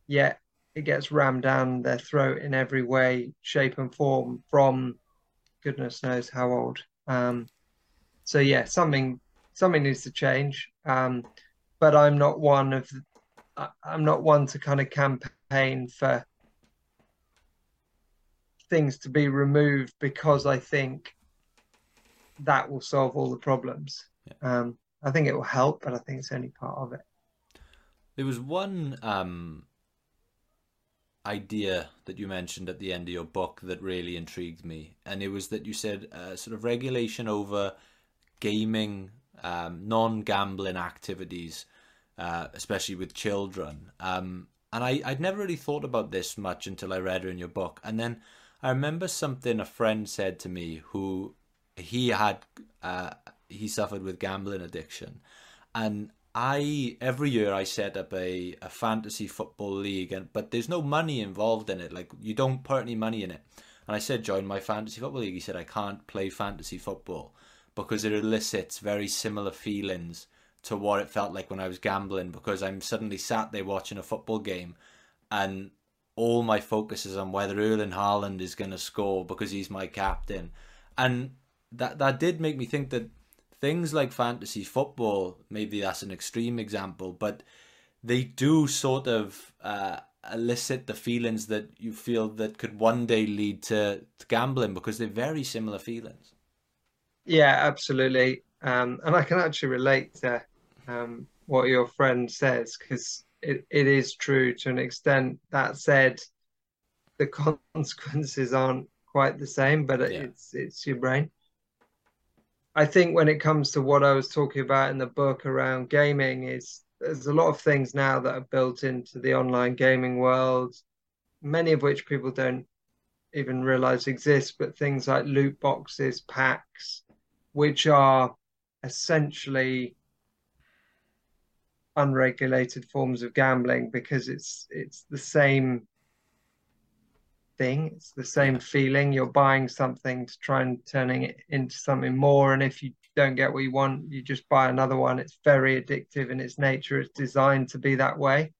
yet it gets rammed down their throat in every way, shape, and form from goodness knows how old. Um, so yeah, something something needs to change. Um, but I'm not one of I'm not one to kind of campaign for things to be removed because I think that will solve all the problems. Yeah. Um, I think it will help, but I think it's only part of it. There was one um, idea that you mentioned at the end of your book that really intrigued me, and it was that you said uh, sort of regulation over gaming, um, non-gambling activities, uh, especially with children. Um, and I, I'd never really thought about this much until I read it in your book, and then I remember something a friend said to me who he had uh, he suffered with gambling addiction, and I every year I set up a, a fantasy football league, and but there's no money involved in it. Like you don't put any money in it. And I said join my fantasy football league. He said I can't play fantasy football because it elicits very similar feelings to what it felt like when I was gambling. Because I'm suddenly sat there watching a football game, and all my focus is on whether Erling Haaland is going to score because he's my captain, and that that did make me think that things like fantasy football, maybe that's an extreme example, but they do sort of uh, elicit the feelings that you feel that could one day lead to, to gambling because they're very similar feelings. Yeah, absolutely, um, and I can actually relate to um, what your friend says because it, it is true to an extent. That said, the consequences aren't quite the same, but Yeah. it's it's your brain. I think when it comes to what I was talking about in the book around gaming, is there's a lot of things now that are built into the online gaming world, many of which people don't even realize exist, but things like loot boxes, packs, which are essentially unregulated forms of gambling because it's it's the same thing. It's the same feeling. You're buying something to try and turning it into something more and if you don't get what you want you just buy another one. It's very addictive in its nature. It's designed to be that way.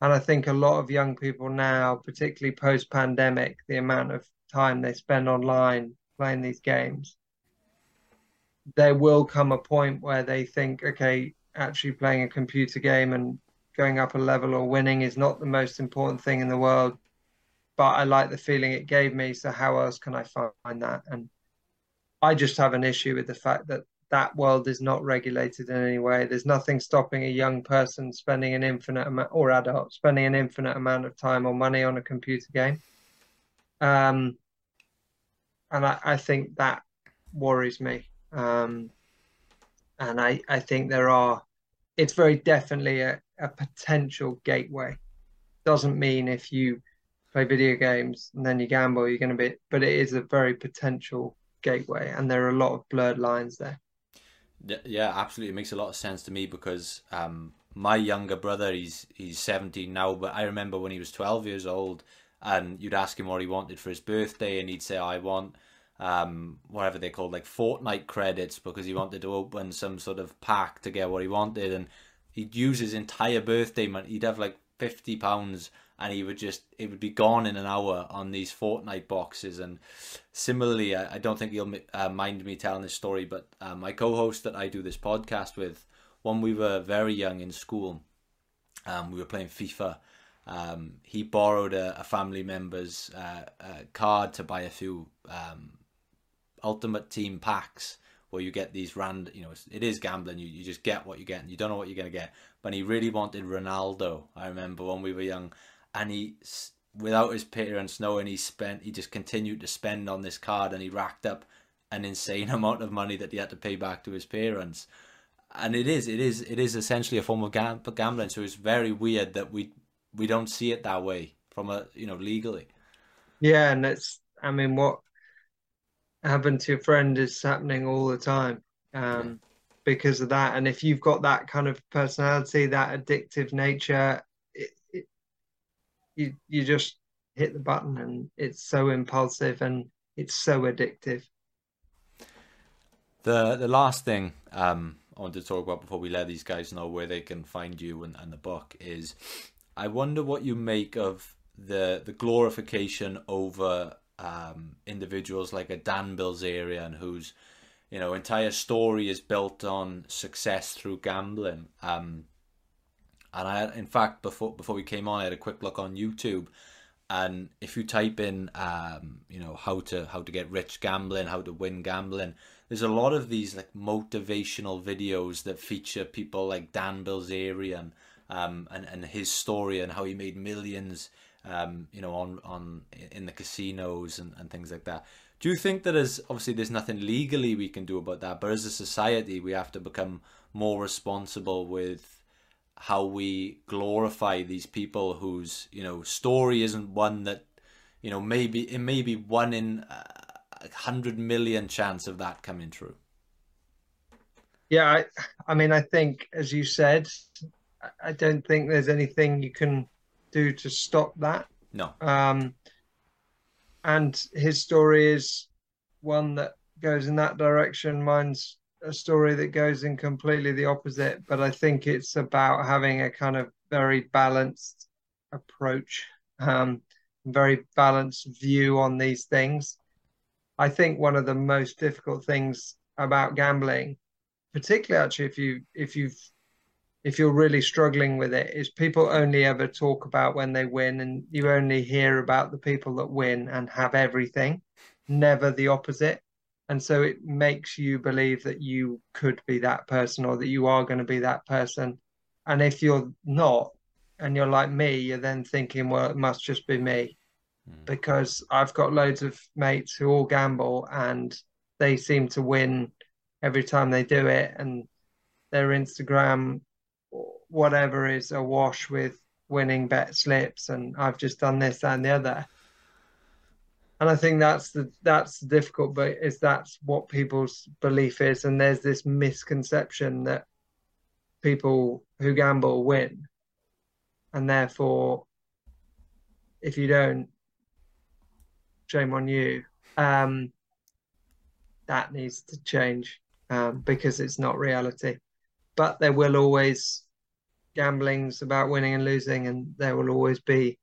And i think a lot of young people now particularly post pandemic the amount of time they spend online playing these games there will come a point where they think okay actually playing a computer game and going up a level or winning is not the most important thing in the world but I like the feeling it gave me. So how else can I find that? And I just have an issue with the fact that that world is not regulated in any way. There's nothing stopping a young person spending an infinite amount, or adult spending an infinite amount of time or money on a computer game. Um, and I, I think that worries me. Um, and I, I think there are, it's very definitely a, a potential gateway. Doesn't mean if you play video games and then you gamble, you're going to be, but it is a very potential gateway, and there are a lot of blurred lines there. Yeah, absolutely. It makes a lot of sense to me because um, my younger brother, he's he's 17 now, but I remember when he was 12 years old, and you'd ask him what he wanted for his birthday, and he'd say, "I want um, whatever they called like Fortnite credits," because he wanted to open some sort of pack to get what he wanted, and he'd use his entire birthday money. He'd have like 50 pounds and he would just it would be gone in an hour on these Fortnite boxes. And similarly, I, I don't think you'll uh, mind me telling this story, but uh, my co-host that I do this podcast with, when we were very young in school, um, we were playing FIFA. Um, he borrowed a, a family member's uh, uh, card to buy a few um, Ultimate Team packs where you get these random, you know, it is gambling. You, you just get what you get and you don't know what you're going to get. But he really wanted Ronaldo. I remember when we were young and he, without his parents knowing, he spent, he just continued to spend on this card and he racked up an insane amount of money that he had to pay back to his parents. And it is, it is, it is essentially a form of gam- gambling. So it's very weird that we, we don't see it that way from a, you know, legally. Yeah. And it's, I mean, what happened to your friend is happening all the time. Um, because of that. And if you've got that kind of personality, that addictive nature, you you just hit the button, and it's so impulsive and it's so addictive. The the last thing um, I want to talk about before we let these guys know where they can find you and, and the book is, I wonder what you make of the the glorification over um, individuals like a Dan Bilzerian who's you know entire story is built on success through gambling um and i in fact before before we came on i had a quick look on youtube. And if you type in um you know how to how to get rich gambling how to win gambling there's a lot of these like motivational videos that feature people like dan bilzerian um and and his story and how he made millions um you know on on in the casinos and, and things like that. Do you think that as obviously there's nothing legally we can do about that, but as a society we have to become more responsible with how we glorify these people whose you know story isn't one that you know maybe it may be one in a hundred million chance of that coming true. Yeah, I, I mean, I think as you said, I don't think there's anything you can do to stop that. No. Um, and his story is one that goes in that direction. Mine's a story that goes in completely the opposite. But I think it's about having a kind of very balanced approach, um, very balanced view on these things. I think one of the most difficult things about gambling, particularly actually if you if you've if you're really struggling with it is people only ever talk about when they win and you only hear about the people that win and have everything never the opposite and so it makes you believe that you could be that person or that you are going to be that person and if you're not and you're like me, you're then thinking, well, it must just be me. Hmm. Because I've got loads of mates who all gamble and they seem to win every time they do it, and their Instagram, whatever, is awash with winning bet slips, and I've just done this, that, and the other. And I think that's the that's the difficult but is that's what people's belief is, and there's this misconception that people who gamble win, and therefore, if you don't, shame on you. Um, that needs to change um, because it's not reality. But there will always gambling's about winning and losing, and there will always be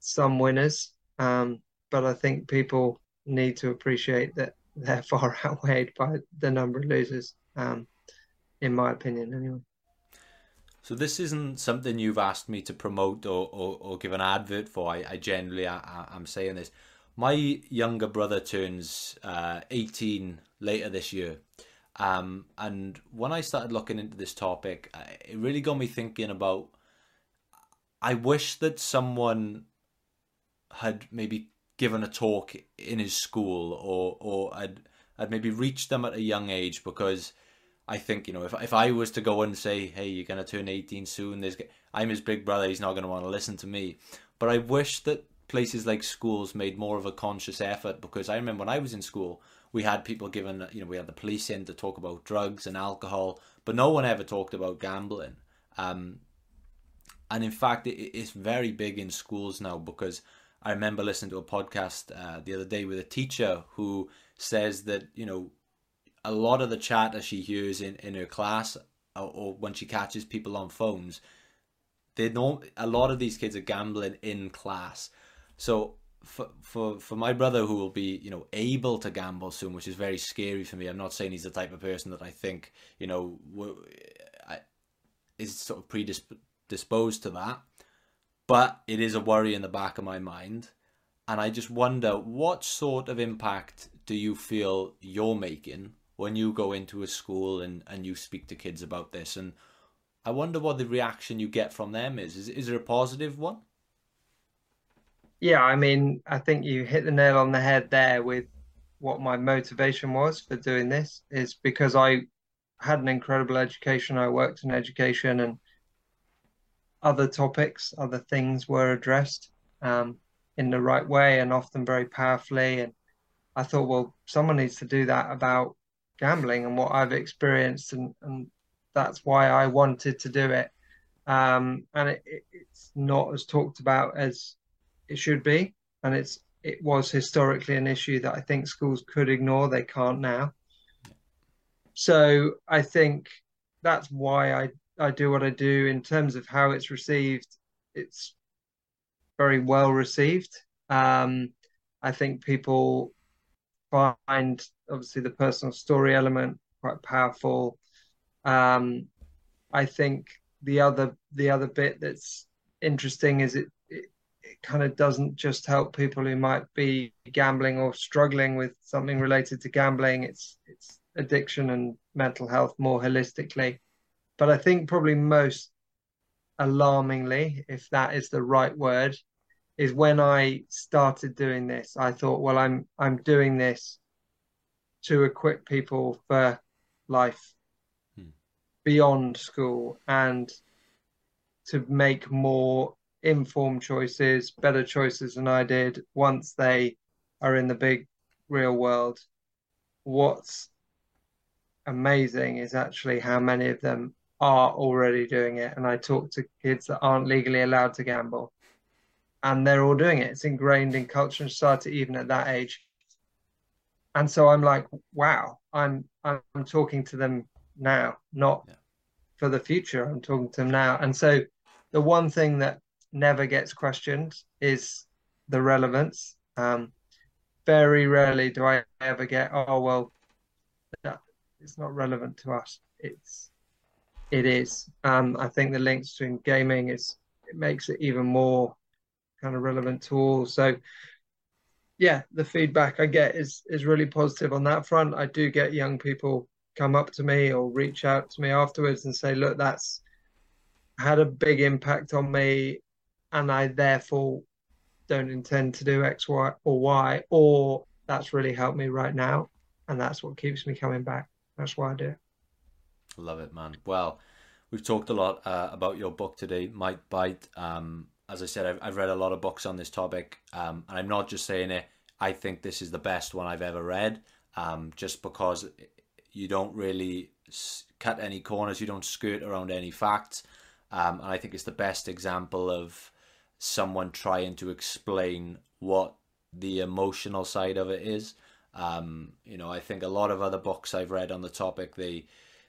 some winners. Um, but I think people need to appreciate that they're far outweighed by the number of losers, um, in my opinion, anyway. So this isn't something you've asked me to promote or, or, or give an advert for. I, I generally I, I'm saying this. My younger brother turns uh, 18 later this year. Um, and when I started looking into this topic, it really got me thinking about. I wish that someone had maybe given a talk in his school or or had had maybe reached them at a young age because I think you know if if I was to go and say hey you're gonna turn 18 soon there's I'm his big brother he's not gonna want to listen to me. But I wish that places like schools made more of a conscious effort because I remember when I was in school we had people given you know we had the police in to talk about drugs and alcohol but no one ever talked about gambling. Um, and in fact it, it's very big in schools now because I remember listening to a podcast uh, the other day with a teacher who says that you know a lot of the chatter she hears in, in her class or, or when she catches people on phones, they don't. A lot of these kids are gambling in class. So for for for my brother who will be you know able to gamble soon, which is very scary for me. I'm not saying he's the type of person that I think you know is sort of predisposed to that but it is a worry in the back of my mind. And I just wonder what sort of impact do you feel you're making when you go into a school and, and you speak to kids about this? And I wonder what the reaction you get from them is. Is, is there a positive one? Yeah, I mean, I think you hit the nail on the head there with what my motivation was for doing this is because I had an incredible education. I worked in education and other topics, other things were addressed um, in the right way and often very powerfully. And I thought, well, someone needs to do that about gambling and what I've experienced, and, and that's why I wanted to do it. Um, and it, it, it's not as talked about as it should be, and it's it was historically an issue that I think schools could ignore. They can't now. So I think that's why I I do what I do in terms of how it's received. It's very well received. Um, I think people find obviously the personal story element quite powerful. Um, I think the other the other bit that's interesting is it, it, it kind of doesn't just help people who might be gambling or struggling with something related to gambling. It's it's addiction and mental health more holistically. But I think probably most alarmingly, if that is the right word, is when I started doing this. I thought, well, I'm I'm doing this to equip people for life hmm. beyond school and to make more informed choices, better choices than I did once they are in the big real world. What's amazing is actually how many of them are already doing it. And I talk to kids that aren't legally allowed to gamble, and they're all doing it. It's ingrained in culture and society, even at that age. And so I'm like, wow, I'm I'm talking to them now, not yeah. for the future. I'm talking to them now. And so the one thing that never gets questioned is the relevance. Um, very rarely do I ever get, oh well, that, it's not relevant to us. It's it is. Um, I think the links between gaming is it makes it even more kind of relevant to all. So yeah, the feedback I get is is really positive on that front. I do get young people come up to me or reach out to me afterwards and say, look, that's had a big impact on me, and I therefore don't intend to do X, Y, or Y, or that's really helped me right now, and that's what keeps me coming back. That's why I do it. Love it, man. Well, we've talked a lot uh, about your book today, Might Bite. Um, as I said, I've, I've, read a lot of books on this topic, um, and I'm not just saying it. I think this is the best one I've ever read, um, just because you don't really cut any corners, you don't skirt around any facts, um, and I think it's the best example of someone trying to explain what the emotional side of it is. Um, you know, I think a lot of other books I've read on the topic they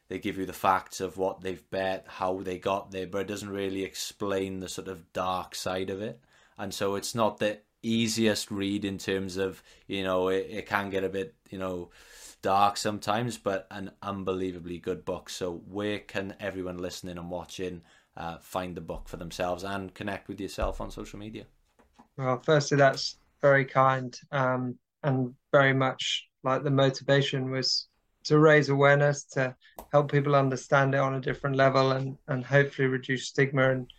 they give you the facts of what they've bet, how they got there, but it doesn't really explain the sort of dark side of it. And so it's not the easiest read in terms of, you know, it, it can get a bit, you know, dark sometimes, but an unbelievably good book. So where can everyone listening and watching uh, find the book for themselves and connect with yourself on social media? Well, firstly, that's very kind um, and very much like the motivation was to raise awareness, to help people understand it on a different level, and and hopefully reduce stigma and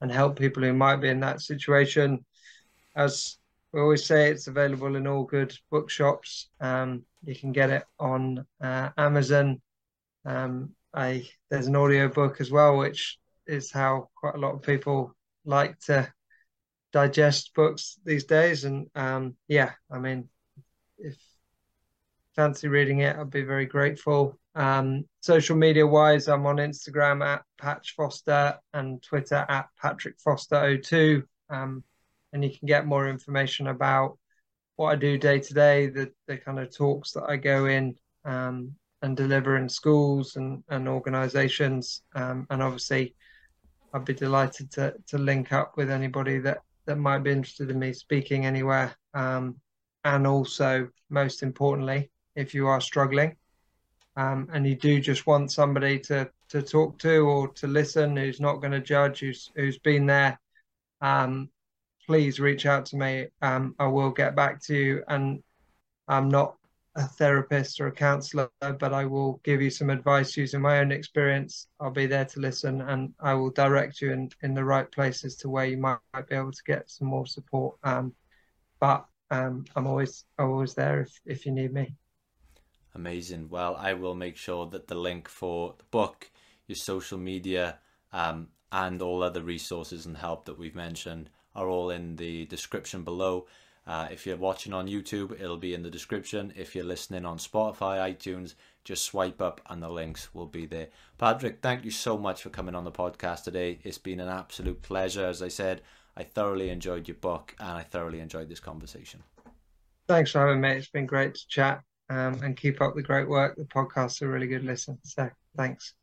and help people who might be in that situation. As we always say, it's available in all good bookshops. Um, you can get it on uh, Amazon. Um, I there's an audio book as well, which is how quite a lot of people like to digest books these days. And um, yeah, I mean, fancy reading it, I'd be very grateful. Um, social media wise, I'm on Instagram at Patch Foster and Twitter at Patrick Foster02. Um, and you can get more information about what I do day to day, the, the kind of talks that I go in um, and deliver in schools and, and organizations. Um, and obviously, I'd be delighted to, to link up with anybody that, that might be interested in me speaking anywhere. Um, and also, most importantly, if you are struggling um, and you do just want somebody to, to talk to or to listen who's not going to judge, who's, who's been there, um, please reach out to me. Um, I will get back to you. And I'm not a therapist or a counselor, but I will give you some advice using my own experience. I'll be there to listen and I will direct you in, in the right places to where you might, might be able to get some more support. Um, but um, I'm always always there if, if you need me. Amazing. Well, I will make sure that the link for the book, your social media, um, and all other resources and help that we've mentioned are all in the description below. Uh, if you're watching on YouTube, it'll be in the description. If you're listening on Spotify, iTunes, just swipe up and the links will be there. Patrick, thank you so much for coming on the podcast today. It's been an absolute pleasure. As I said, I thoroughly enjoyed your book and I thoroughly enjoyed this conversation. Thanks having me. It's been great to chat um, and keep up the great work. The podcasts are really good listen. So thanks.